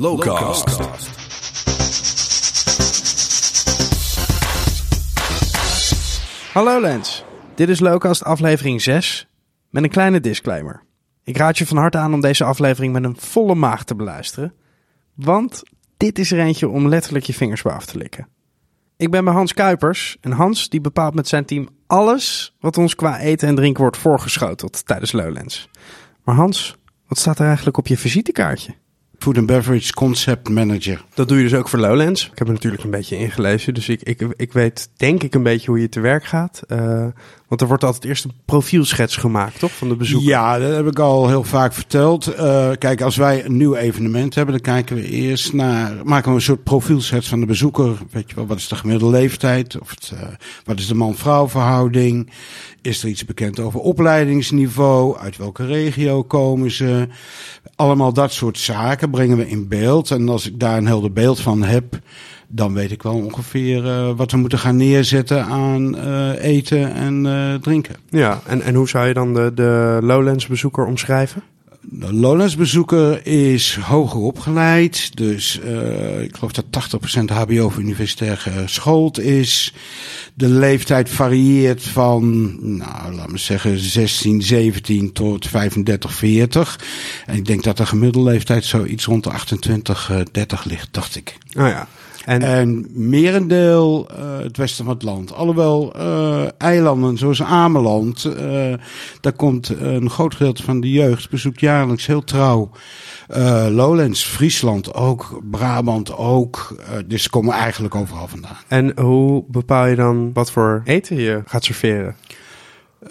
Lowcast. Hallo Lens, dit is Lowcast aflevering 6 met een kleine disclaimer. Ik raad je van harte aan om deze aflevering met een volle maag te beluisteren, want dit is er eentje om letterlijk je vingers bij af te likken. Ik ben bij Hans Kuipers en Hans die bepaalt met zijn team alles wat ons qua eten en drinken wordt voorgeschoteld tijdens Lowlands. Maar Hans, wat staat er eigenlijk op je visitekaartje? Food and Beverage Concept Manager. Dat doe je dus ook voor Lowlands. Ik heb er natuurlijk een beetje ingelezen, dus ik, ik, ik weet denk ik een beetje hoe je te werk gaat. Uh, want er wordt altijd eerst een profielschets gemaakt, toch, van de bezoeker? Ja, dat heb ik al heel vaak verteld. Uh, kijk, als wij een nieuw evenement hebben, dan kijken we eerst naar, maken we een soort profielschets van de bezoeker. Weet je wel, wat is de gemiddelde leeftijd? Of het, uh, wat is de man-vrouw verhouding? Is er iets bekend over opleidingsniveau? Uit welke regio komen ze? Allemaal dat soort zaken brengen we in beeld. En als ik daar een helder beeld van heb, dan weet ik wel ongeveer uh, wat we moeten gaan neerzetten aan uh, eten en uh, drinken. Ja, en, en hoe zou je dan de, de Lowlands bezoeker omschrijven? De bezoeker is hoger opgeleid. Dus uh, ik geloof dat 80% HBO of universitair geschoold is. De leeftijd varieert van, nou, laten we zeggen, 16, 17 tot 35, 40. En ik denk dat de gemiddelde leeftijd zoiets rond de 28, 30 ligt, dacht ik. Oh ja. En, en merendeel uh, het westen van het land. Alhoewel uh, eilanden zoals Ameland, uh, daar komt een groot gedeelte van de jeugd bezoekt jaarlijks heel trouw. Lowlands, Friesland ook, Brabant ook. Dus ze komen eigenlijk overal vandaan. En hoe bepaal je dan wat voor eten je gaat serveren?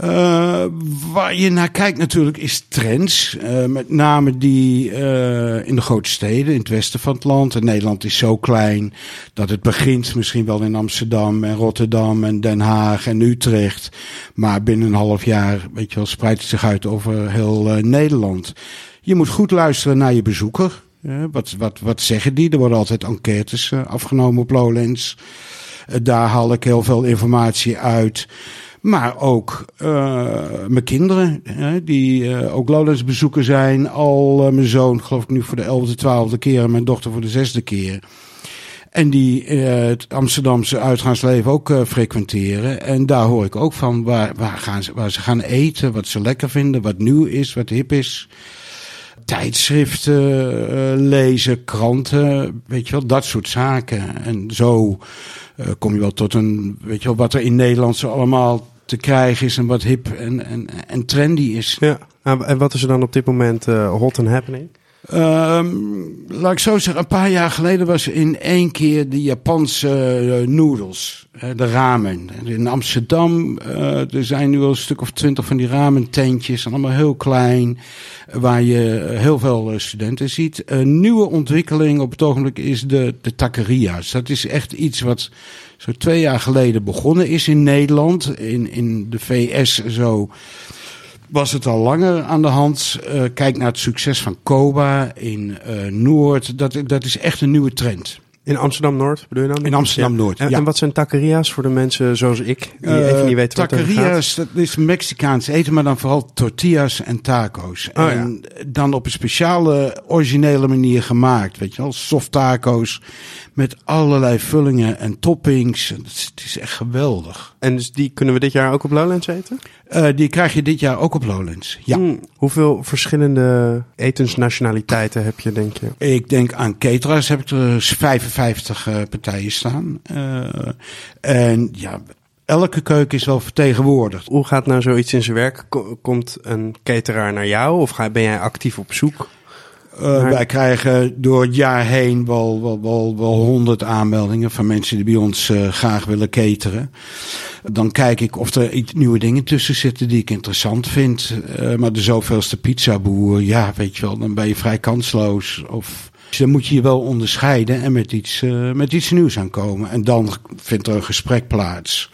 Uh, waar je naar kijkt natuurlijk is trends. Uh, met name die uh, in de grote steden, in het westen van het land. En Nederland is zo klein dat het begint misschien wel in Amsterdam en Rotterdam en Den Haag en Utrecht. Maar binnen een half jaar, weet je wel, spreidt het zich uit over heel Nederland. Je moet goed luisteren naar je bezoeker. wat, wat, wat zeggen die? Er worden altijd enquêtes afgenomen op Lowlands. daar haal ik heel veel informatie uit. Maar ook uh, mijn kinderen, die uh, ook Lowlands bezoeken zijn. Al uh, mijn zoon, geloof ik nu voor de elfde, twaalfde keer. En mijn dochter voor de zesde keer. En die het Amsterdamse uitgaansleven ook frequenteren. En daar hoor ik ook van waar, waar, gaan ze, waar ze gaan eten. Wat ze lekker vinden, wat nieuw is, wat hip is. Tijdschriften lezen, kranten, weet je wel, dat soort zaken. En zo kom je wel tot een, weet je wel, wat er in Nederland zo allemaal te krijgen is en wat hip en, en, en trendy is. Ja, en wat is er dan op dit moment uh, hot and happening? Um, laat ik zo zeggen, een paar jaar geleden was in één keer de Japanse uh, uh, de ramen. In Amsterdam, uh, er zijn nu al een stuk of twintig van die ramen tentjes, allemaal heel klein, waar je heel veel studenten ziet. Een nieuwe ontwikkeling op het ogenblik is de, de taqueria's. Dat is echt iets wat zo twee jaar geleden begonnen is in Nederland. In, in de VS zo was het al langer aan de hand. Uh, kijk naar het succes van Koba in uh, Noord. Dat, dat is echt een nieuwe trend. In Amsterdam-Noord bedoel je dan? In Amsterdam-Noord, ja. En, en, wat zijn taqueria's voor de mensen zoals ik, die uh, even niet weten wat er gaat? dat is Mexicaans eten, maar dan vooral tortillas en taco's. Oh, en ja. dan op een speciale, originele manier gemaakt. Weet je wel, soft taco's met allerlei vullingen en toppings. Het is echt geweldig. En dus die kunnen we dit jaar ook op Lowlands eten? Uh, die krijg je dit jaar ook op Lowlands, ja. Hmm. Hoeveel verschillende etensnationaliteiten heb je, denk je? Ik denk aan cateraars heb ik er 55 uh, partijen staan. Uh, en ja, elke keuken is wel vertegenwoordigd. Hoe gaat nou zoiets in zijn werk? Komt een cateraar naar jou of ben jij actief op zoek? Maar... Wij krijgen door het jaar heen wel, wel, wel, wel honderd aanmeldingen van mensen die bij ons uh, graag willen cateren. Dan kijk ik of er iets nieuwe dingen tussen zitten die ik interessant vind. Uh, maar de zoveelste pizzaboer, ja, weet je wel, dan ben je vrij kansloos. Of dus dan moet je je wel onderscheiden en met iets, met iets nieuws aankomen. En dan vindt er een gesprek plaats.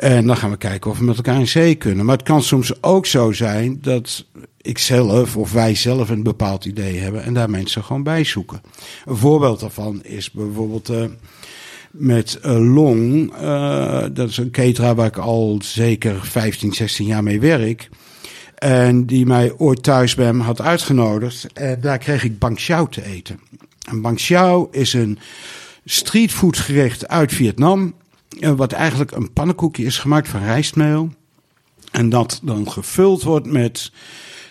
En dan gaan we kijken of we met elkaar in zee kunnen. Maar het kan soms ook zo zijn dat ik zelf of wij zelf een bepaald idee hebben en daar mensen gewoon bij zoeken. Een voorbeeld daarvan is bijvoorbeeld uh, met uh, Long. Uh, dat is een cateraar waar ik al zeker 15, 16 jaar mee werk. En die mij ooit thuis bij hem had uitgenodigd. En daar kreeg ik bankchow te eten. En Bang Xiao is een streetfoodgerecht uit Vietnam. Eh, Wat eigenlijk een pannenkoekje is gemaakt van rijstmeel. En dat dan gevuld wordt met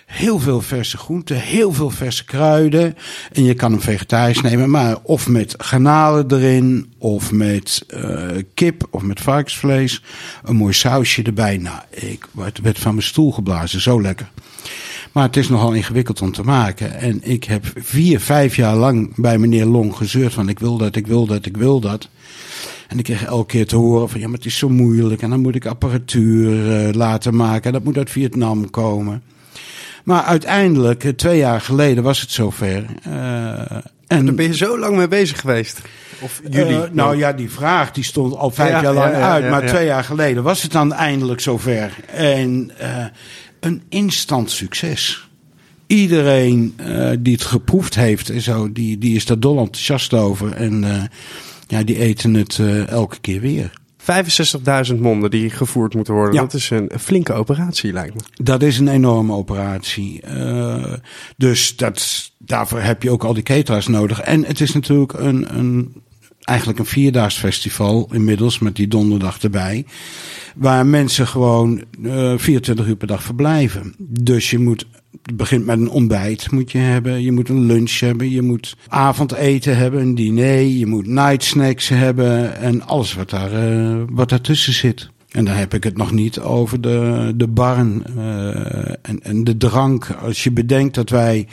heel veel verse groenten, heel veel verse kruiden. En je kan hem vegetarisch nemen, maar of met garnalen erin, of met eh, kip, of met varkensvlees. Een mooi sausje erbij. Nou, ik werd, van mijn stoel geblazen, zo lekker. Maar het is nogal ingewikkeld om te maken. En ik heb vier, vijf jaar lang bij meneer Long gezeurd van ik wil dat, ik wil dat, ik wil dat. En ik kreeg elke keer te horen van ja, maar het is zo moeilijk. En dan moet ik apparatuur eh, laten maken. En dat moet uit Vietnam komen. Maar uiteindelijk, eh, twee jaar geleden, was het zover. Eh, en Daar ben je zo lang mee bezig geweest. Of jullie? nou ja, die vraag die stond al vijf Ja, jaar lang ja, ja, uit. maar twee jaar geleden was het dan eindelijk zover. En een instant succes. Iedereen die het geproefd heeft en zo, die, die is daar dol enthousiast over. En ja, die eten het eh, elke keer weer. 65.000 monden die gevoerd moeten worden. Ja. Dat is een, flinke operatie, lijkt me. Dat is een enorme operatie. Eh, dus dat, daarvoor heb je ook al die cateraars nodig. En het is natuurlijk een, een, eigenlijk een vierdaags festival inmiddels met die donderdag erbij. Waar mensen gewoon eh 24 uur per dag verblijven. Dus je moet, het begint met een ontbijt moet je hebben. Je moet een lunch hebben. Je moet avondeten hebben, een diner. Je moet night snacks hebben. En alles wat, daar, eh, wat daartussen zit. En dan heb ik het nog niet over de, de barn eh, en, en de drank. Als je bedenkt dat wij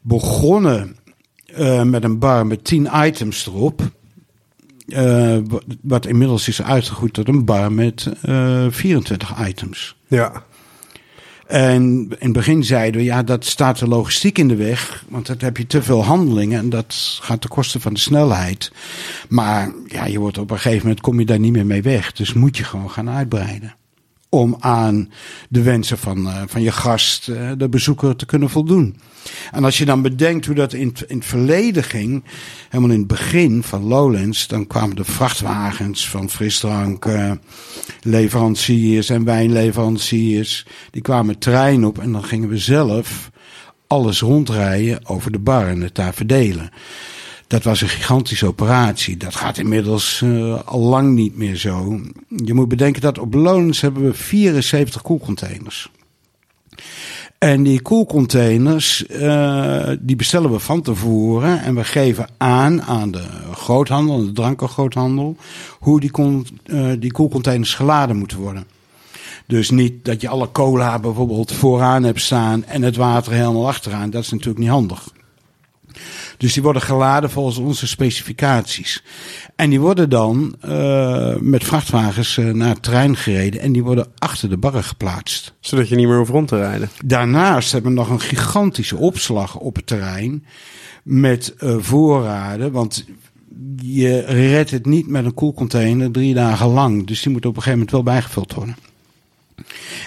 begonnen eh, met een bar met 10 items erop. wat- wat inmiddels is uitgegroeid tot een bar met eh 24 items. Ja. En in het begin zeiden we, ja, dat staat de logistiek in de weg. Want dan heb je te veel handelingen en dat gaat ten koste van de snelheid. Maar ja, je wordt op een gegeven moment, kom je daar niet meer mee weg. Dus moet je gewoon gaan uitbreiden. Om aan de wensen van, eh, van je gast, eh, de bezoeker, te kunnen voldoen. En als je dan bedenkt hoe dat in, in het verleden ging, helemaal in het begin van Lowlands, dan kwamen de vrachtwagens van frisdrank, eh, leveranciers en wijnleveranciers. Die kwamen trein op en dan gingen we zelf alles rondrijden over de bar en het daar verdelen. Dat was een gigantische operatie. Dat gaat inmiddels eh, al lang niet meer zo. Je moet bedenken dat op Lowlands hebben we 74 koelcontainers. En die koelcontainers, eh, die bestellen we van tevoren. En we geven aan aan de groothandel, de drankengroothandel, hoe die, eh, die koelcontainers geladen moeten worden. Dus niet dat je alle cola bijvoorbeeld vooraan hebt staan en het water helemaal achteraan. Dat is natuurlijk niet handig. Dus die worden geladen volgens onze specificaties. En die worden dan eh, met vrachtwagens eh, naar het terrein gereden en die worden achter de barren geplaatst. Zodat je niet meer hoeft rond te rijden. Daarnaast hebben we nog een gigantische opslag op het terrein met eh, voorraden. Want je redt het niet met een koelcontainer drie dagen lang. Dus die moet op een gegeven moment wel bijgevuld worden.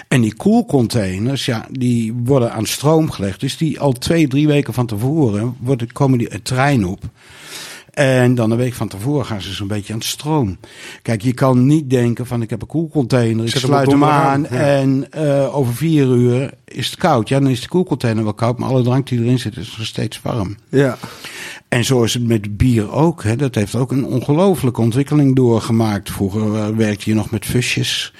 En die koelcontainers, ja, die worden aan stroom gelegd. Dus die al twee, drie weken van tevoren worden, komen die het trein op. En dan een week van tevoren gaan ze zo'n beetje aan het stroom. Kijk, je kan niet denken van ik heb een koelcontainer, ik Zet sluit hem aan en eh, over vier uur is het koud. Ja, dan is de koelcontainer wel koud, maar alle drank die erin zit is nog steeds warm. Ja. En zo is het met bier ook. Hè. Dat heeft ook een ongelofelijke ontwikkeling doorgemaakt. Vroeger eh, werkte je nog met fusjes.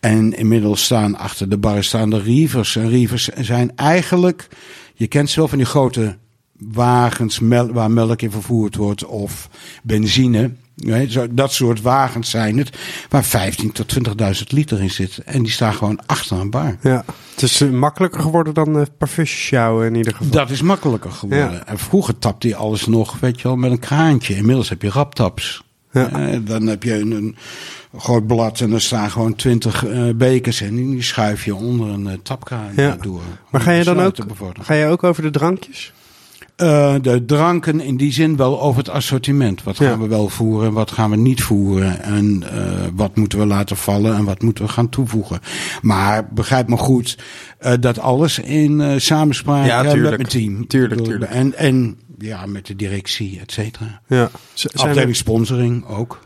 En inmiddels staan achter de bar staan de reavers. En reavers zijn eigenlijk, je kent ze wel van die grote wagens waar melk in vervoerd wordt of benzine. Nee, dat soort wagens zijn het, waar 15 tot 20.000 liter in zit. En die staan gewoon achter een bar. ja. Het is eh, makkelijker geworden dan uh, parfusjes sjouwen in ieder geval. Dat is makkelijker geworden. Ja. En vroeger tapte je alles nog, weet je wel, met een kraantje. Inmiddels heb je raptaps. Ja. Eh, dan heb je een, een groot blad en er staan gewoon twintig eh, bekers in. En die schuif je onder een eh, tapkraan Ja. eh, door. Maar ga je dan ook, ga je ook over de drankjes? Eh, de dranken in die zin wel over het assortiment. Wat Ja. gaan we wel voeren, wat gaan we niet voeren. En eh, wat moeten we laten vallen en wat moeten we gaan toevoegen. Maar begrijp me goed eh, dat alles in samenspraak Ja, met mijn team. Tuurlijk, tuurlijk. En, en ja, met de directie, et cetera. Ja. Afdeling sponsoring ook.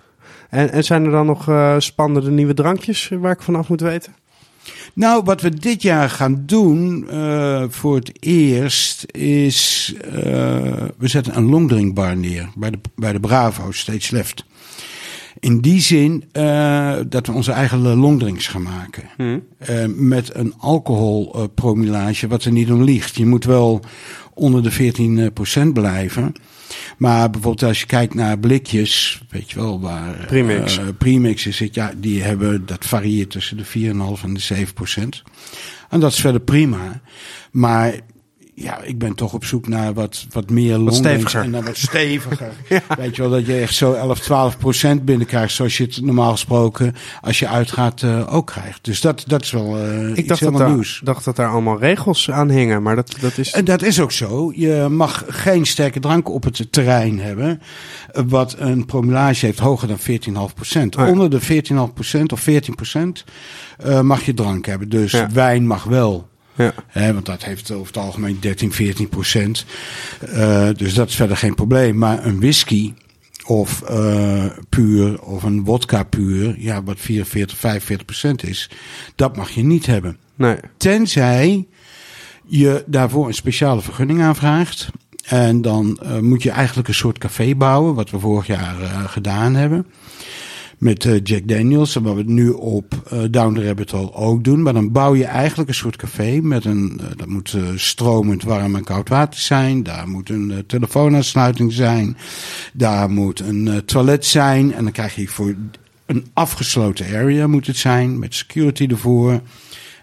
en, en zijn er dan nog spannende nieuwe drankjes waar ik vanaf moet weten? Nou, wat we dit jaar gaan doen uh, voor het eerst is... Uh, we zetten een longdrinkbar neer bij de, bij de Bravo, Stage Left. In die zin uh, dat we onze eigen longdrinks gaan maken. Hmm. met een alcoholpromillage wat er niet om ligt. Je moet wel onder de 14% blijven. Maar bijvoorbeeld als je kijkt naar blikjes, weet je wel, waar Premix, uh, Premix zit, ja, die hebben, dat varieert tussen de 4,5 en de 7 procent. En dat is verder prima. Maar ja, ik ben toch op zoek naar wat, wat meer wat steviger. en dan wat steviger. Weet je wel, dat je echt zo 11, 12 procent binnenkrijgt, zoals je het normaal gesproken, als je uitgaat, uh, ook krijgt. Dus dat, dat is wel uh, ik dacht dat daar, nieuws. dacht dat daar allemaal regels aan hingen, maar dat, dat is... En dat is ook zo. Je mag geen sterke drank op het terrein hebben, wat een promillage heeft hoger dan 14,5 procent. Oh Onder de 14,5 procent of 14 procent uh, mag je drank hebben. Dus ja. wijn mag wel. Ja. want dat heeft over het algemeen 13, 14 procent. Uh, dus dat is verder geen probleem. Maar een whisky of uh, puur of een wodka puur, ja, wat 44, 45 procent is, dat mag je niet hebben. Nee. Tenzij je daarvoor een speciale vergunning aanvraagt. En dan uh, moet je eigenlijk een soort café bouwen, wat we vorig jaar gedaan hebben met uh, Jack Daniels. En wat we nu op uh, Down the Rabbit Hole ook doen. Maar dan bouw je eigenlijk een soort café met een, uh, dat moet stromend warm en koud water zijn. Daar moet een telefoonaansluiting zijn. Daar moet een toilet zijn. En dan krijg je voor een afgesloten area moet het zijn. Met security ervoor.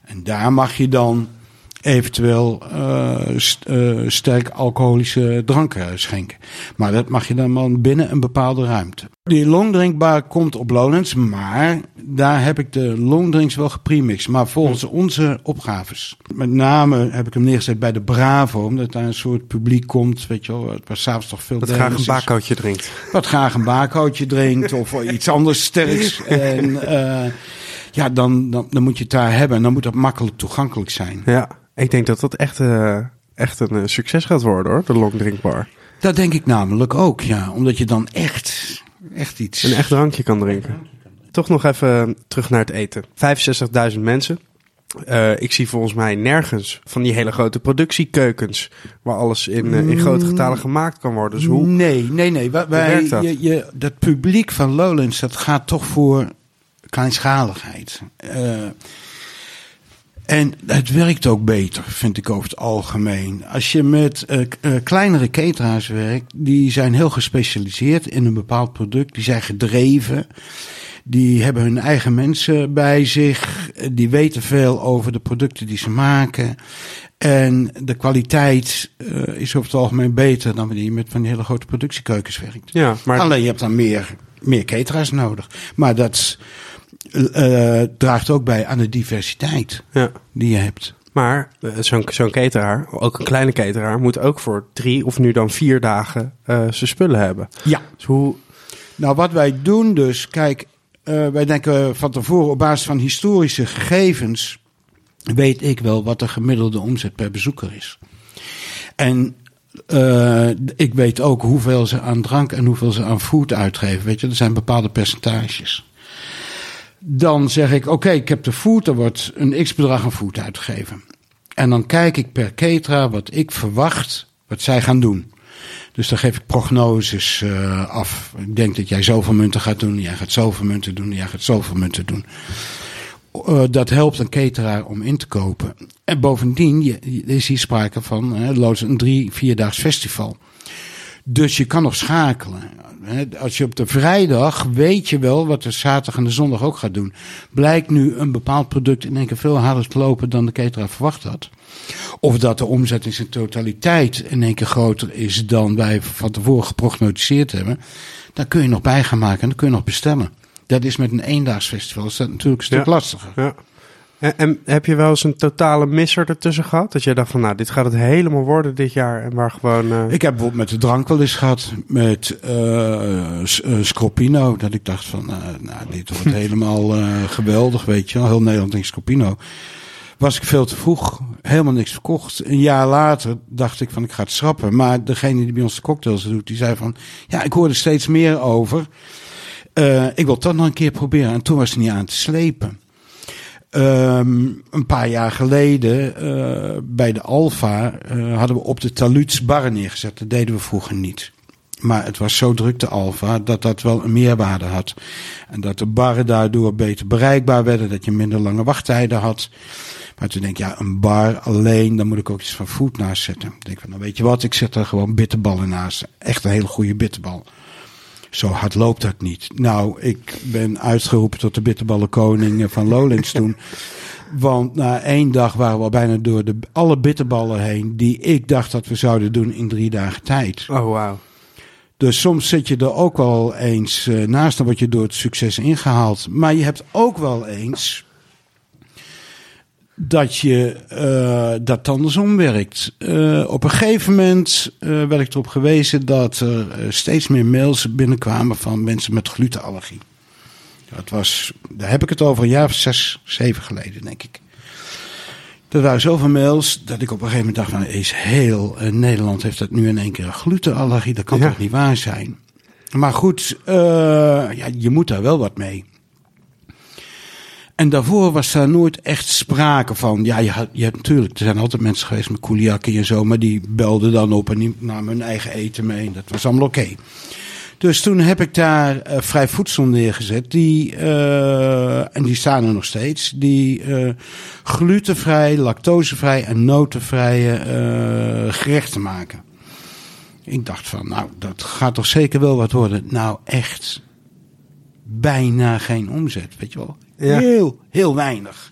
En daar mag je dan eventueel uh, st uh, sterk alcoholische dranken schenken. Maar dat mag je dan wel binnen een bepaalde ruimte. Die longdrinkbar komt op Lowlands, maar daar heb ik de longdrinks wel gepremixed. Maar volgens onze opgaves. Met name heb ik hem neergezet bij de Bravo, omdat daar een soort publiek komt, weet je wel, waar s'avonds toch veel... Wat graag een bakootje drinkt. Wat graag een bakootje drinkt of iets anders sterks. en uh, ja, dan, dan, dan moet je het daar hebben en dan moet dat makkelijk toegankelijk zijn. Ja. Ik denk dat dat echt, uh, echt een uh, succes gaat worden hoor, de longdrinkbar. Dat denk ik namelijk ook, ja. Omdat je dan echt, echt iets... Een echt drankje kan drinken. Toch nog even terug naar het eten. 65.000 mensen. Uh, ik zie volgens mij nergens van die hele grote productiekeukens. waar alles in, uh, in grote getalen gemaakt kan worden. Dus hoe, nee, nee, nee. Wij, dat? Je, je, dat publiek van Lowlands dat gaat toch voor kleinschaligheid. Uh, en het werkt ook beter, vind ik over het algemeen. Als je met uh, uh, kleinere cateraars werkt, die zijn heel gespecialiseerd in een bepaald product. Die zijn gedreven. Die hebben hun eigen mensen bij zich. Die weten veel over de producten die ze maken. En de kwaliteit uh, is over het algemeen beter dan wanneer je met van die hele grote productiekeukens werkt. Ja, maar... Alleen je hebt dan meer, meer cateraars nodig. Maar dat uh, draagt ook bij aan de diversiteit ja. die je hebt. Maar uh, zo'n zo'n cateraar, ook een kleine cateraar, moet ook voor drie of nu dan vier dagen uh, zijn spullen hebben. Ja. Dus hoe... Nou, wat wij doen dus, kijk, wij denken van tevoren op basis van historische gegevens, weet ik wel wat de gemiddelde omzet per bezoeker is. En uh, ik weet ook hoeveel ze aan drank en hoeveel ze aan food uitgeven. Weet je, er zijn bepaalde percentages. Dan zeg ik, oké, ik heb de food, er wordt een x-bedrag aan food uitgegeven. En dan kijk ik per ketra wat ik verwacht wat zij gaan doen. Dus dan geef ik prognoses uh, af. Ik denk dat jij zoveel munten gaat doen, jij gaat zoveel munten doen, jij gaat zoveel munten doen. Uh, dat helpt een cateraar om in te kopen. En bovendien je, is hier sprake van uh, een drie, vierdaags festival. Dus je kan nog schakelen. Als je op de vrijdag weet je wel wat de zaterdag en de zondag ook gaat doen. Blijkt nu een bepaald product in één keer veel harder te lopen dan de cateraar verwacht had. Of dat de omzet in zijn totaliteit in één keer groter is dan wij van tevoren geprognosticeerd hebben. Dan kun je nog bij gaan maken en dan kun je nog bestellen. Dat is met een eendagsfestival is dat natuurlijk een stuk ja. lastiger. Ja. En, en, heb je wel eens een totale misser ertussen gehad? Dat jij dacht van, nou, dit gaat het helemaal worden dit jaar. En waar gewoon... Uh... Ik heb bijvoorbeeld met de drank wel eens gehad. Met uh, Scropino. Dat ik dacht van, uh, nou, dit wordt helemaal geweldig, weet je wel. Heel Nederland in Scropino. Was ik veel te vroeg. Helemaal niks verkocht. Een jaar later dacht ik van, ik ga het schrappen. Maar degene die bij ons de cocktails doet, die zei van... Ja, ik hoorde steeds meer over. ik wil het toch nog een keer proberen. En toen was het niet aan te slepen. Ehm, een paar jaar geleden eh, bij de Alfa eh, hadden we op de Taluts barren neergezet. Dat deden we vroeger niet. Maar het was zo druk de Alfa dat dat wel een meerwaarde had. En dat de barren daardoor beter bereikbaar werden. Dat je minder lange wachttijden had. Maar toen denk ik, ja, een bar alleen, dan moet ik ook iets van food naast zetten. Ik denk van, nou weet je wat, ik zet er gewoon bitterballen naast. Echt een hele goede bitterbal. Zo hard loopt dat niet. Nou, ik ben uitgeroepen tot de bitterballenkoning van Lowlands toen. Want na één dag waren we al bijna door de, alle bitterballen heen die ik dacht dat we zouden doen in drie dagen tijd. Oh, wauw. Dus soms zit je er ook wel eens uh, naast, dan word je door het succes ingehaald. Maar je hebt ook wel eens dat je uh, dat andersom werkt. Uh, op een gegeven moment uh, werd ik erop gewezen dat er steeds meer mails binnenkwamen van mensen met glutenallergie. Dat was, daar heb ik het over een jaar of zes, zeven geleden, denk ik. Er waren zoveel mails dat ik op een gegeven moment dacht van, is heel Nederland heeft dat nu in één keer een glutenallergie. Dat kan ja. toch niet waar zijn? Maar goed, ja, je moet daar wel wat mee. En daarvoor was daar nooit echt sprake van. Ja, je, had, je hebt natuurlijk, er zijn altijd mensen geweest met koeliakie en zo, maar die belden dan op en die namen hun eigen eten mee. Dat was allemaal oké. Dus toen heb ik daar uh, vrij voedsel neergezet. Die, uh, en die staan er nog steeds. Die uh, glutenvrij, lactosevrij en notenvrije gerechten maken. Ik dacht van, nou, dat gaat toch zeker wel wat worden. Nou, echt bijna geen omzet, weet je wel. Ja. Heel, heel weinig.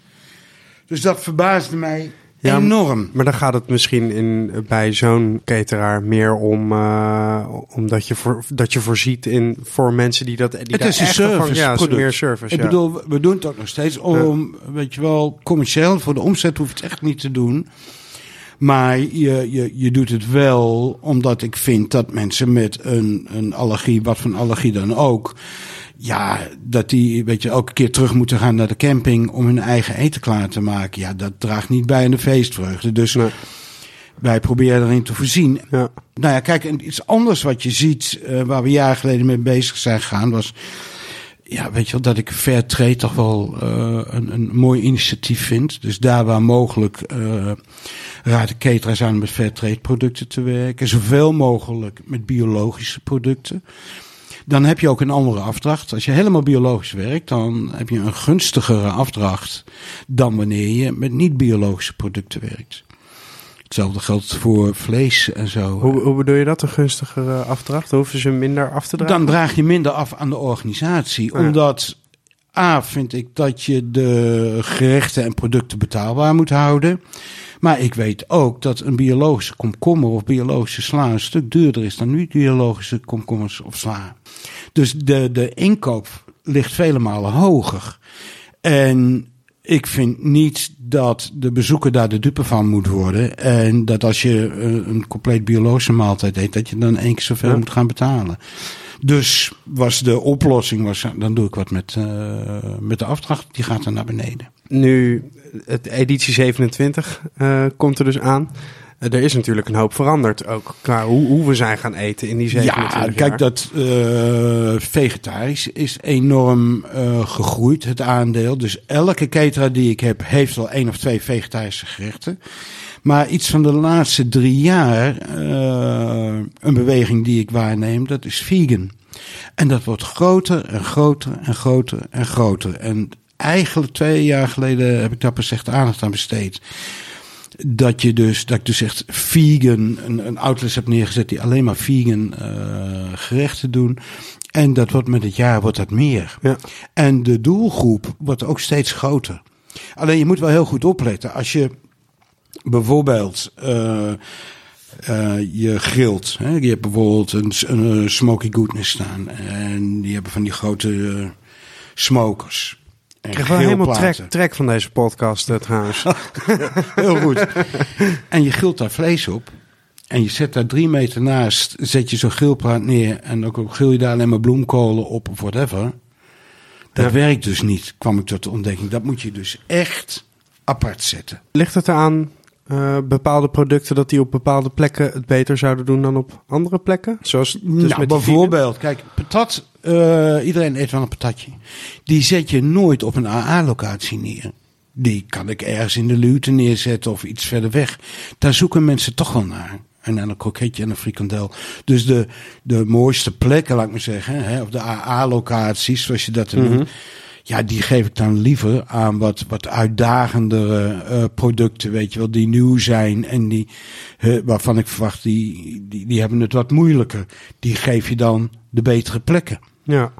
Dus dat verbaasde mij ja, enorm. Maar dan gaat het misschien in, bij zo'n cateraar meer om uh, omdat je, voor, dat je voorziet in voor mensen die dat. Die het is een service. Van, ja, product. meer service. Ik ja. bedoel, we doen het ook nog steeds om, ja. weet je wel, commercieel. Voor de omzet hoef je het echt niet te doen. Maar je, je, je doet het wel omdat ik vind dat mensen met een, een allergie, wat voor allergie dan ook ja, dat die, weet je, elke keer terug moeten gaan naar de camping om hun eigen eten klaar te maken. Ja, dat draagt niet bij aan de feestvreugde. Dus nee. wij proberen erin te voorzien. Ja. Nou ja, kijk, iets anders wat je ziet, uh, waar we jaren geleden mee bezig zijn gegaan, was. Ja, weet je wel, dat ik Fairtrade toch wel uh, een, een mooi initiatief vind. Dus daar waar mogelijk uh, raad ik cateraars aan met Fairtrade producten te werken. Zoveel mogelijk met biologische producten. Dan heb je ook een andere afdracht. Als je helemaal biologisch werkt, dan heb je een gunstigere afdracht dan wanneer je met niet-biologische producten werkt. Hetzelfde geldt voor vlees en zo. Hoe, hoe bedoel je dat, een gunstigere afdracht? Hoeven ze minder af te dragen? Dan draag je minder af aan de organisatie. Ja. Omdat, A, vind ik dat je de gerechten en producten betaalbaar moet houden. Maar ik weet ook dat een biologische komkommer of biologische sla een stuk duurder is dan niet-biologische komkommers of sla. Dus de, de inkoop ligt vele malen hoger. En ik vind niet dat de bezoeker daar de dupe van moet worden. En dat als je een compleet biologische maaltijd eet, dat je dan één keer zoveel ja. moet gaan betalen. Dus was de oplossing, was, dan doe ik wat met, uh, met de afdracht, die gaat dan naar beneden. Nu, het editie 27 uh, komt er dus aan. Uh, er is natuurlijk een hoop veranderd ook qua hoe, hoe we zijn gaan eten in die 27 Ja, kijk, dat uh, vegetarisch is enorm gegroeid, het aandeel. Dus elke cateraar die ik heb, heeft wel één of twee vegetarische gerechten. Maar iets van de laatste drie jaar, een beweging die ik waarneem, dat is vegan. En dat wordt groter en groter en groter en groter. En eigenlijk twee jaar geleden heb ik daar pas echt aandacht aan besteed. Dat je dus, dat ik dus echt vegan, een, een outlet heb neergezet die alleen maar vegan uh, gerechten doen. En dat wordt met het jaar wordt dat meer. Ja. En de doelgroep wordt ook steeds groter. Alleen je moet wel heel goed opletten. Als je bijvoorbeeld uh, uh, je grilt. Hè? Je hebt bijvoorbeeld een, een, smoky goodness staan. En die hebben van die grote uh, smokers. Ik krijg wel helemaal trek, trek van deze podcast trouwens. Heel goed. En je gilt daar vlees op. En je zet daar drie meter naast, zet je zo'n grillplaat neer. En ook grill je daar alleen maar bloemkolen op of whatever. Dat ja. werkt dus niet, kwam ik tot de ontdekking. Dat moet je dus echt apart zetten. Ligt het eraan uh, bepaalde producten dat die op bepaalde plekken het beter zouden doen dan op andere plekken? Zoals dus nou, met bijvoorbeeld, kijk, patat, uh, iedereen eet wel een patatje. Die zet je nooit op een AA-locatie neer. Die kan ik ergens in de luwte neerzetten of iets verder weg. Daar zoeken mensen toch wel naar. En een kroketje en een frikandel. Dus de, de mooiste plekken, laat ik maar zeggen, hè, of de AA-locaties, zoals je dat noemt. Mhm. Ja, die geef ik dan liever aan wat, wat uitdagendere eh, producten, weet je wel, die nieuw zijn en die, eh, waarvan ik verwacht, die, die, die hebben het wat moeilijker. Die geef je dan de betere plekken. Ja.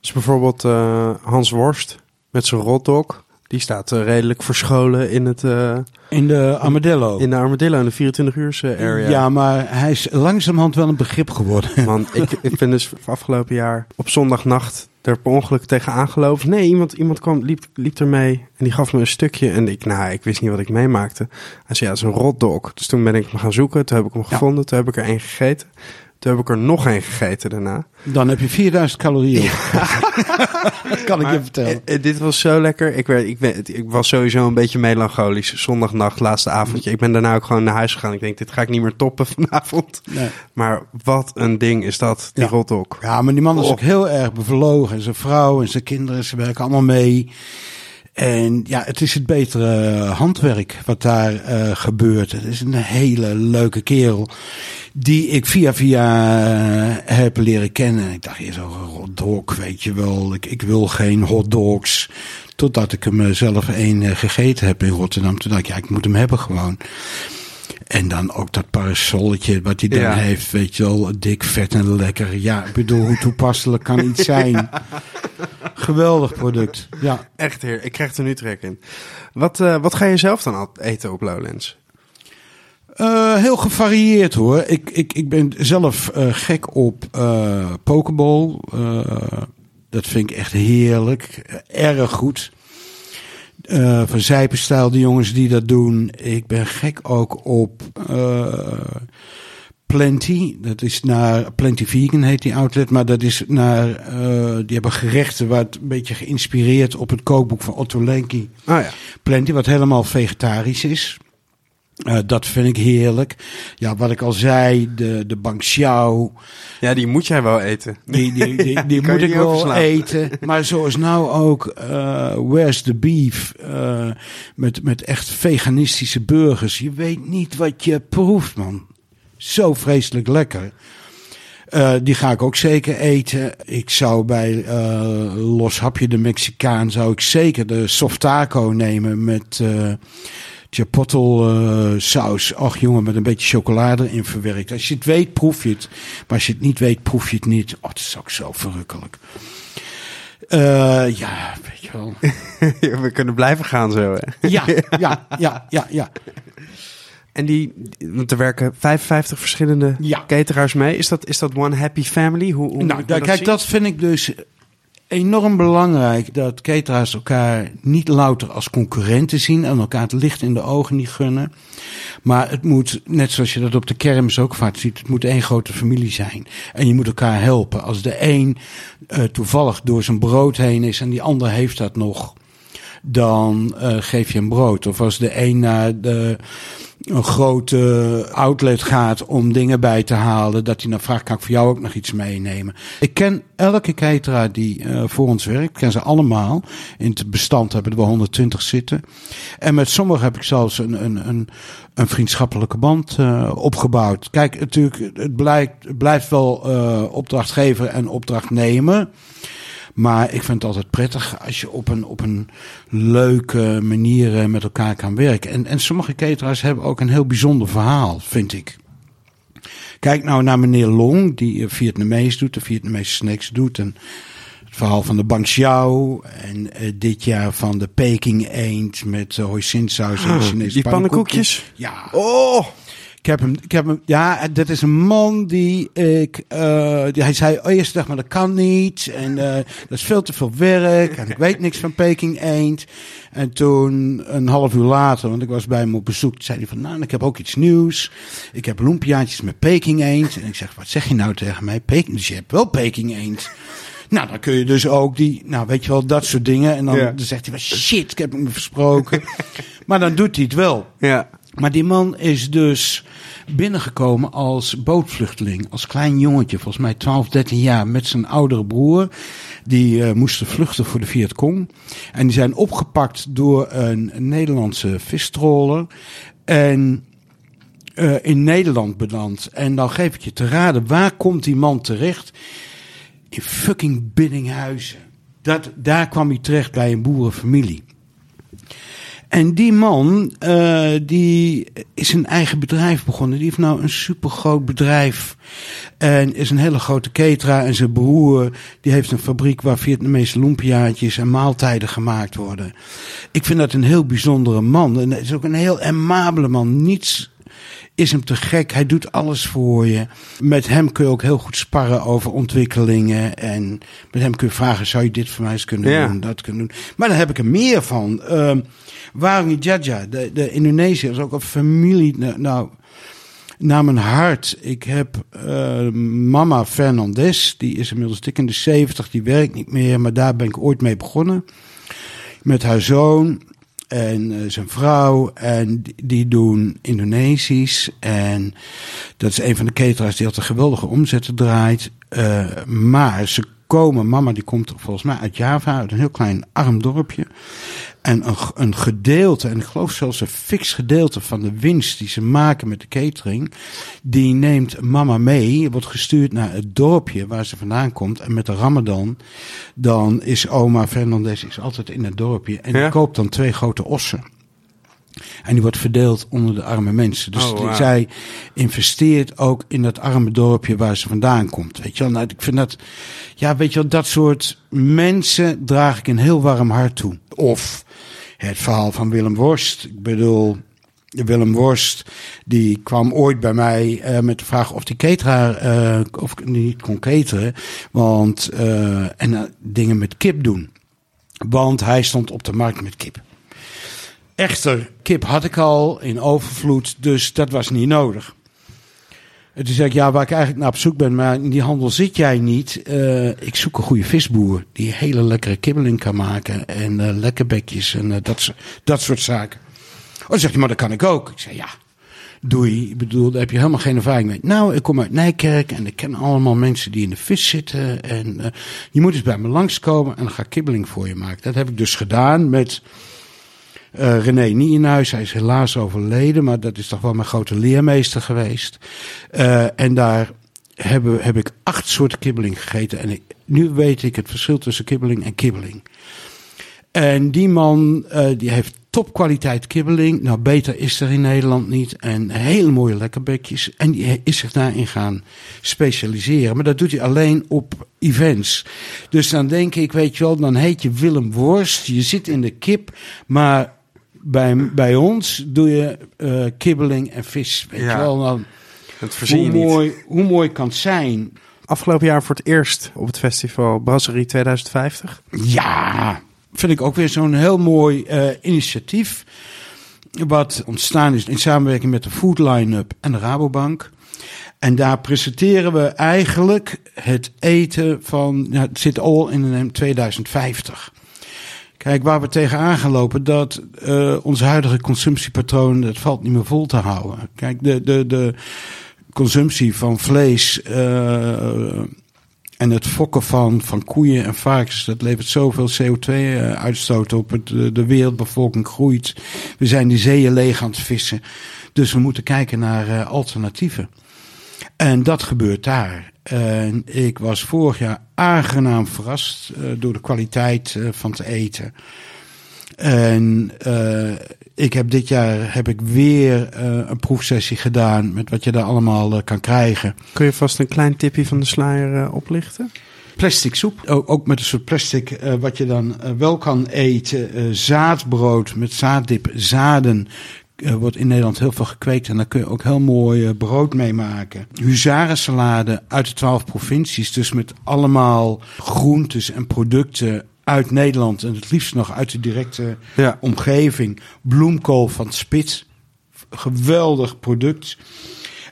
Dus bijvoorbeeld eh, Hans Worst met zijn rotdog. Die staat eh, redelijk verscholen in, het, eh, In de Armadillo. in de Armadillo, in de 24 uur area. Ja, maar hij is langzamerhand wel een begrip geworden. Man, ik, ik ben dus afgelopen jaar op zondagnacht er per ongeluk tegen aangelopen. Nee, iemand, iemand kwam, liep, liep ermee en die gaf me een stukje. En ik, nou, ik wist niet wat ik meemaakte. Hij zei, ja, het is een rotdog. Dus toen ben ik hem gaan zoeken. Toen heb ik hem gevonden. Toen heb ik er één gegeten. Toen heb ik er nog één gegeten daarna. Dan heb je 4000 calorieën. op. kan ik je vertellen. eh, eh, dit was zo lekker. Ik, werd, ik, ben, ik was sowieso een beetje melancholisch. Zondagnacht, laatste avondje. Ik ben daarna ook gewoon naar huis gegaan. Ik denk, dit ga ik niet meer toppen vanavond. Nee. Maar wat een ding is dat, die Ja. rotdog. Ja, maar die man is Oh. ook heel erg bevlogen. En zijn vrouw en zijn kinderen, ze werken allemaal mee. En ja, het is het betere handwerk wat daar eh, gebeurt. Het is een hele leuke kerel. Die ik via via eh, heb leren kennen. Ik dacht eerst, oh, hotdog, weet je wel. Ik, ik wil geen hotdogs. Totdat ik hem eh, zelf een gegeten heb in Rotterdam. Toen dacht ik, ja, ik moet hem hebben gewoon. En dan ook dat parasolletje wat hij dan Ja. heeft, weet je wel, dik, vet en lekker. Ja, ik bedoel, hoe toepasselijk kan iets zijn? Geweldig product. Ja. Echt heer, ik krijg er nu trek in. Wat, eh, wat ga je zelf dan eten op Lowlands? Eh, heel gevarieerd hoor. Ik, ik, ik ben zelf eh, gek op Pokeball. Dat vind ik echt heerlijk. Erg goed. Eh, van Zijpenstijl, de jongens die dat doen. Ik ben gek ook op eh, Plenty. Dat is naar Plenty Vegan heet die outlet. Maar dat is naar, eh, die hebben gerechten wat een beetje geïnspireerd op het kookboek van Otto Lenki. Oh ja. Plenty, wat helemaal vegetarisch is. Eh, dat vind ik heerlijk. Ja, wat ik al zei, de, de Xiao, Ja, die moet jij wel eten. die, die, die, Ja, die moet ik wel eten. Maar zoals nou ook eh, Where's the Beef, eh, met, met echt veganistische burgers. Je weet niet wat je proeft, man. Zo vreselijk lekker. Die ga ik ook zeker eten. Ik zou bij Los Hapje de Mexicaan zou ik zeker de soft taco nemen met chipotle eh, saus. Ach jongen, met een beetje chocolade in verwerkt. Als je het weet, proef je het. Maar als je het niet weet, proef je het niet. Oh, het is ook zo verrukkelijk. Eh, ja, weet je wel. We kunnen blijven gaan zo. Hè? Ja, ja, ja, ja, ja. En die, want er werken 55 verschillende Ja. cateraars mee. Is dat, is dat one happy family? Hoe, Nou, dat kijk, zien? dat vind ik dus enorm belangrijk. Dat cateraars elkaar niet louter als concurrenten zien en elkaar het licht in de ogen niet gunnen. Maar het moet, net zoals je dat op de kermis ook vaak ziet, het moet één grote familie zijn. En je moet elkaar helpen. Als de een eh, toevallig door zijn brood heen is en die ander heeft dat nog, dan eh, geef je hem brood. Of als de een naar de, een grote outlet gaat om dingen bij te halen, dat hij dan vraagt, kan ik voor jou ook nog iets meenemen? Ik ken elke cateraar die eh, voor ons werkt, ken ze allemaal. In het bestand hebben we 120 zitten. En met sommigen heb ik zelfs een, een, een, een vriendschappelijke band eh, opgebouwd. Kijk, natuurlijk, het, blijkt, blijft wel eh, opdrachtgever en opdrachtnemer. Maar ik vind het altijd prettig als je op een, op een leuke manier eh, met elkaar kan werken. En, en sommige cateraars hebben ook een heel bijzonder verhaal, vind ik. Kijk nou naar meneer Long, die eh, Vietnamees doet, de Vietnamese snacks doet. En het verhaal van de Bang Xiao. En eh, dit jaar van de Peking eend met uh, hoisinsaus en Chinese die pannenkoekjes? Ja, Oh! Ik heb hem, ik heb hem, ja, dat is een man die ik, eh, die, hij zei eerst, zeg maar, dat kan niet. En eh, dat is veel te veel werk. En ik weet niks van Peking eend. En toen, een half uur later, want ik was bij hem op bezoek, zei hij van, nou, ik heb ook iets nieuws. Ik heb lumpiaatjes met Peking eend. En ik zeg, wat zeg je nou tegen mij? Peking, dus je hebt wel Peking eend. Nou, dan kun je dus ook die, nou weet je wel, dat soort dingen. En dan, Ja. dan zegt hij, van, shit, ik heb hem versproken. maar dan doet hij het wel. Ja. Maar die man is dus binnengekomen als bootvluchteling. Als klein jongetje, volgens mij 12, 13 jaar, met zijn oudere broer. Die moesten vluchten voor de Vietcong. En die zijn opgepakt door een, Nederlandse vistroller. En in Nederland beland. En dan geef ik je te raden, waar komt die man terecht? In fucking Biddinghuizen. Dat, daar kwam hij terecht bij een boerenfamilie. En die man, uh, die is een eigen bedrijf begonnen. Die heeft nou een supergroot bedrijf. En is een hele grote cateraar. En zijn broer, die heeft een fabriek waar Vietnamese lumpiaatjes en maaltijden gemaakt worden. Ik vind dat een heel bijzondere man. En het is ook een heel amabele man. Niets is hem te gek. Hij doet alles voor je. Met hem kun je ook heel goed sparren over ontwikkelingen. En met hem kun je vragen, zou je dit voor mij eens kunnen doen, dat kunnen doen. Maar daar heb ik er meer van. Uh, Warung Jaja, de, de Indonesiër, is ook een familie. Nou, nou, naar mijn hart. Ik heb uh, mama Fernandez, die is inmiddels dik in de 70, die werkt niet meer, maar daar ben ik ooit mee begonnen. Met haar zoon en uh, zijn vrouw. En die doen Indonesisch. En dat is een van de cateraars die altijd geweldige omzetten draait. Uh, maar ze komen, mama die komt volgens mij uit Java, uit een heel klein arm dorpje. En een, een gedeelte, en ik geloof zelfs een fix gedeelte van de winst die ze maken met de catering, die neemt mama mee, wordt gestuurd naar het dorpje waar ze vandaan komt. En met de Ramadan, dan is oma Fernandez is altijd in het dorpje en die koopt dan twee grote ossen. En die wordt verdeeld onder de arme mensen. Dus oh, zij investeert ook in dat arme dorpje waar ze vandaan komt. Weet je wel, nou, ik vind dat, ja, weet je wel, dat soort mensen draag ik een heel warm hart toe. Of het verhaal van Willem Worst. Ik bedoel, Willem Worst, die kwam ooit bij mij uh, met de vraag of die cateraar, uh, of niet kon cateren. Want, uh, en dingen met kip doen. Want hij stond op de markt met kip. Echter, kip had ik al in overvloed, dus dat was niet nodig. En toen zei ik, ja, waar ik eigenlijk naar op zoek ben, maar in die handel zit jij niet. Uh, ik zoek een goede visboer die hele lekkere kibbeling kan maken en uh, lekkerbekjes en uh, dat, dat soort zaken. Oh, zegt hij, maar dat kan ik ook. Ik zei, ja, doei. Ik bedoel, daar heb je helemaal geen ervaring mee. Nou, ik kom uit Nijkerk en ik ken allemaal mensen die in de vis zitten. En je moet eens bij me langskomen en dan ga ik kibbeling voor je maken. Dat heb ik dus gedaan met uh, René Nienhuis, hij is helaas overleden, maar dat is toch wel mijn grote leermeester geweest. Uh, en daar hebben, heb ik acht soorten kibbeling gegeten. En nu weet ik het verschil tussen kibbeling en kibbeling. En die man, uh, die heeft topkwaliteit kibbeling. Nou, beter is er in Nederland niet. En hele mooie lekkerbekjes. En die is zich daarin gaan specialiseren. Maar dat doet hij alleen op events. Dus dan denk ik, weet je wel, dan heet je Willem Worst. Je zit in de kip, maar bij, bij ons doe je uh, kibbeling en vis. Weet ja, je wel, dan, dat hoe, je mooi, hoe mooi kan het zijn. Afgelopen jaar voor het eerst op het festival Brasserie 2050. Ja, vind ik ook weer zo'n heel mooi uh, initiatief. Wat ontstaan is in samenwerking met de Food Line-up en de Rabobank. En daar presenteren we eigenlijk het eten van. Ja, het zit al in 2050. Kijk, waar we tegenaan gaan lopen, dat uh, onze huidige consumptiepatroon, dat valt niet meer vol te houden. Kijk, de, de, de consumptie van vlees uh, en het fokken van, van koeien en varkens, dat levert zoveel CO2-uitstoot op. Het, de wereldbevolking groeit. We zijn die zeeën leeg aan het vissen. Dus we moeten kijken naar uh, alternatieven. En dat gebeurt daar. En ik was vorig jaar aangenaam verrast uh, door de kwaliteit uh, van het eten. En uh, ik heb dit jaar heb ik weer een proefsessie gedaan met wat je daar allemaal kan krijgen. Kun je vast een klein tipje van de sluier oplichten? Plastic soep, ook, ook, met een soort plastic wat je dan wel kan eten. zaadbrood met zaaddip, zaden uh, wordt in Nederland heel veel gekweekt en daar kun je ook heel mooi uh, brood mee maken. Huzarensalade uit de twaalf provincies, dus met allemaal groentes en producten uit Nederland en het liefst nog uit de directe ja. omgeving. Bloemkool van Spits, geweldig product.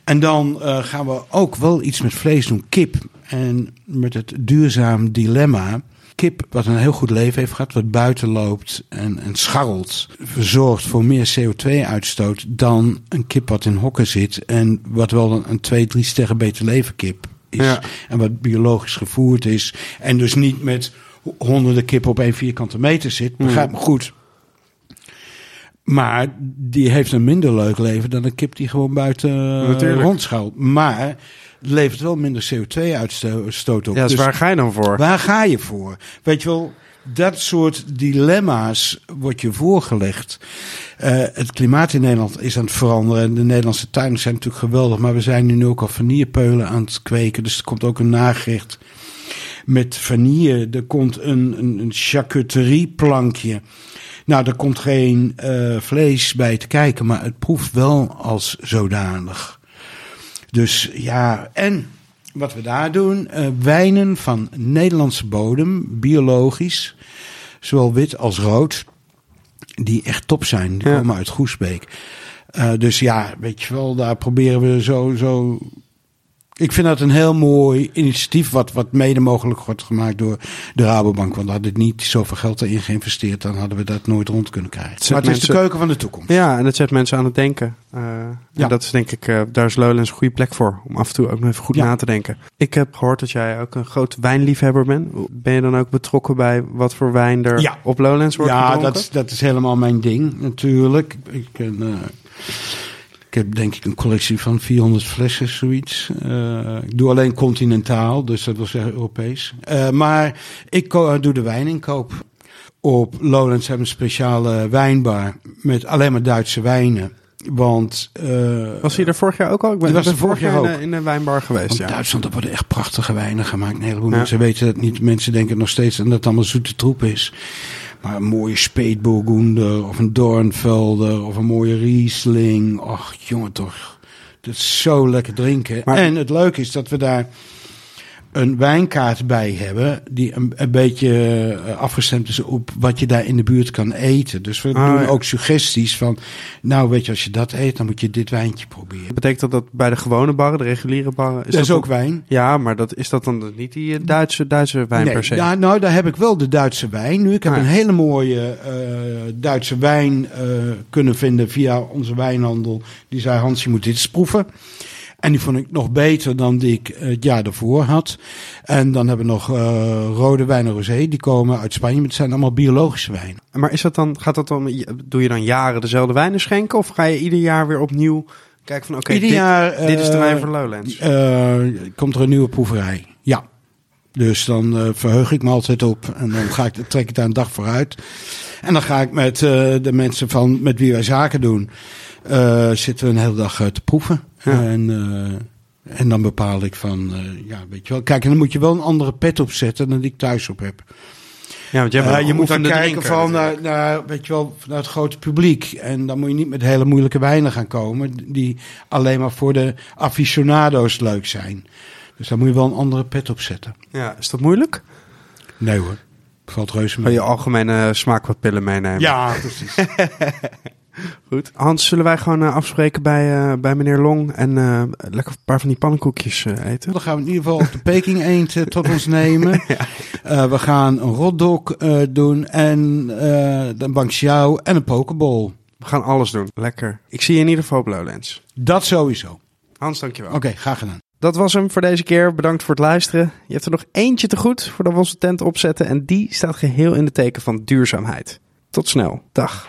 En dan uh, gaan we ook wel iets met vlees doen, kip. En met het duurzaam dilemma kip wat een heel goed leven heeft gehad, wat buiten loopt en, en scharrelt, verzorgt voor meer CO2-uitstoot dan een kip wat in hokken zit en wat wel een, een twee, drie sterren beter leven kip is. Ja. En wat biologisch gevoerd is. En dus niet met honderden kippen op één vierkante meter zit. Begrijp me goed. Maar die heeft een minder leuk leven dan een kip die gewoon buiten eh, Natuurlijk. rondschuilt. Maar levert wel minder CO2-uitstoot op. Ja, dus Dus waar ga je dan voor? Waar ga je voor? Weet je wel, dat soort dilemma's wordt je voorgelegd. Eh, het klimaat in Nederland is aan het veranderen. En de Nederlandse tuinen zijn natuurlijk geweldig. Maar we zijn nu ook al vanillepeulen aan het kweken. Dus er komt ook een nagerecht met vanille. Er komt een, een, een charcuterieplankje. Nou, er komt geen eh, vlees bij te kijken. Maar het proeft wel als zodanig. Dus ja, en wat we daar doen, eh, wijnen van Nederlandse bodem, biologisch, zowel wit als rood, die echt top zijn. Die Ja. komen uit Goesbeek. Eh, dus ja, weet je wel, daar proberen we zo, zo. Ik vind dat een heel mooi initiatief, wat, wat mede mogelijk wordt gemaakt door de Rabobank. Want hadden we niet zoveel geld erin geïnvesteerd, dan hadden we dat nooit rond kunnen krijgen. zet Maar het is de keuken van de toekomst. Ja, en dat zet mensen aan het denken. Eh, Ja. En dat is denk ik, eh, daar is Lowlands een goede plek voor. Om af en toe ook nog even goed Ja. na te denken. Ik heb gehoord dat jij ook een groot wijnliefhebber bent. Ben je dan ook betrokken bij wat voor wijn er Ja. op Lowlands wordt Ja, gedronken? dat, is- dat is helemaal mijn ding, natuurlijk. Ik, ben, eh, ik heb denk ik een collectie van 400 flessen, zoiets. Eh, ik doe alleen continentaal, dus dat wil zeggen Europees. Eh, maar ik ko- doe de wijninkoop. Op Lowlands hebben we een speciale wijnbar met alleen maar Duitse wijnen. Want eh, Was hij er vorig jaar ook al? Ik ben, was er vorig jaar in, ook. in de wijnbar geweest, Want ja. Duitsland, daar worden echt prachtige wijnen gemaakt. Een heleboel Ja. mensen weten het niet. Mensen denken nog steeds dat het allemaal zoete troep is. Maar een mooie Speetburgunder of een Dornfelder of een mooie Riesling. Och, jongen toch. Dat is zo lekker drinken. Maar- en het leuke is dat we daar een wijnkaart bij hebben. Die een, een beetje eh, afgestemd is op wat je daar in de buurt kan eten. Dus we Ah, doen ook suggesties van... Nou, weet je, als je dat eet, dan moet je dit wijntje proberen. Betekent dat dat bij de gewone barren, de reguliere barren... dat is ook wijn. Ja, maar dat, is dat dan niet die eh, Duitse, Duitse wijn Nee, per se? Ja, nou, daar heb ik wel de Duitse wijn. Nu, ik heb Ah, een hele mooie eh, Duitse wijn kunnen vinden via onze wijnhandel. Die zei, Hans, je moet dit eens proeven. En die vond ik nog beter dan die ik eh, het jaar daarvoor had. En dan hebben we nog eh, rode wijn en rosé. Die komen uit Spanje. Maar het zijn allemaal biologische wijnen. Maar is dat dan, gaat dat dan, doe je dan jaren dezelfde wijnen schenken? Of ga je ieder jaar weer opnieuw kijken van oké, dit, is de eh, wijn voor Lowlands? eh, komt er een nieuwe proeverij. Ja. Dus dan eh, verheug ik me altijd op. En dan ga ik, trek ik daar een dag vooruit. En dan ga ik met eh, de mensen van, met wie wij zaken doen. eh, zitten we een hele dag eh, te proeven. Ja. En, en dan bepaal ik van, ja, weet je wel. Kijk, en dan moet je wel een andere pet opzetten dan die ik thuis op heb. ja, want jij je moet dan kijken van, naar, weet je wel, naar het grote publiek. En dan moet je niet met hele moeilijke wijnen gaan komen. Die alleen maar voor de aficionado's leuk zijn. Dus daar moet je wel een andere pet op zetten. Ja, is dat moeilijk? Nee hoor, valt reuze mee. je algemene smaakpillen meenemen? Ja, precies. Goed. Hans, zullen wij gewoon eh, afspreken bij, eh, bij meneer Long en eh, lekker een paar van die pannenkoekjes eten? Dan gaan we in ieder geval de Peking eend tot ons nemen. Eh, we gaan een rotdog eh, doen en eh een bankxiao en een pokeball. We gaan alles doen. Lekker. Ik zie je in ieder geval op Lowlands. Dat sowieso. Hans, dankjewel. Oké, graag gedaan. Dat was hem voor deze keer. Bedankt voor het luisteren. Je hebt er nog eentje te goed voordat we onze tent opzetten. En die staat geheel in de teken van duurzaamheid. Tot snel. Dag.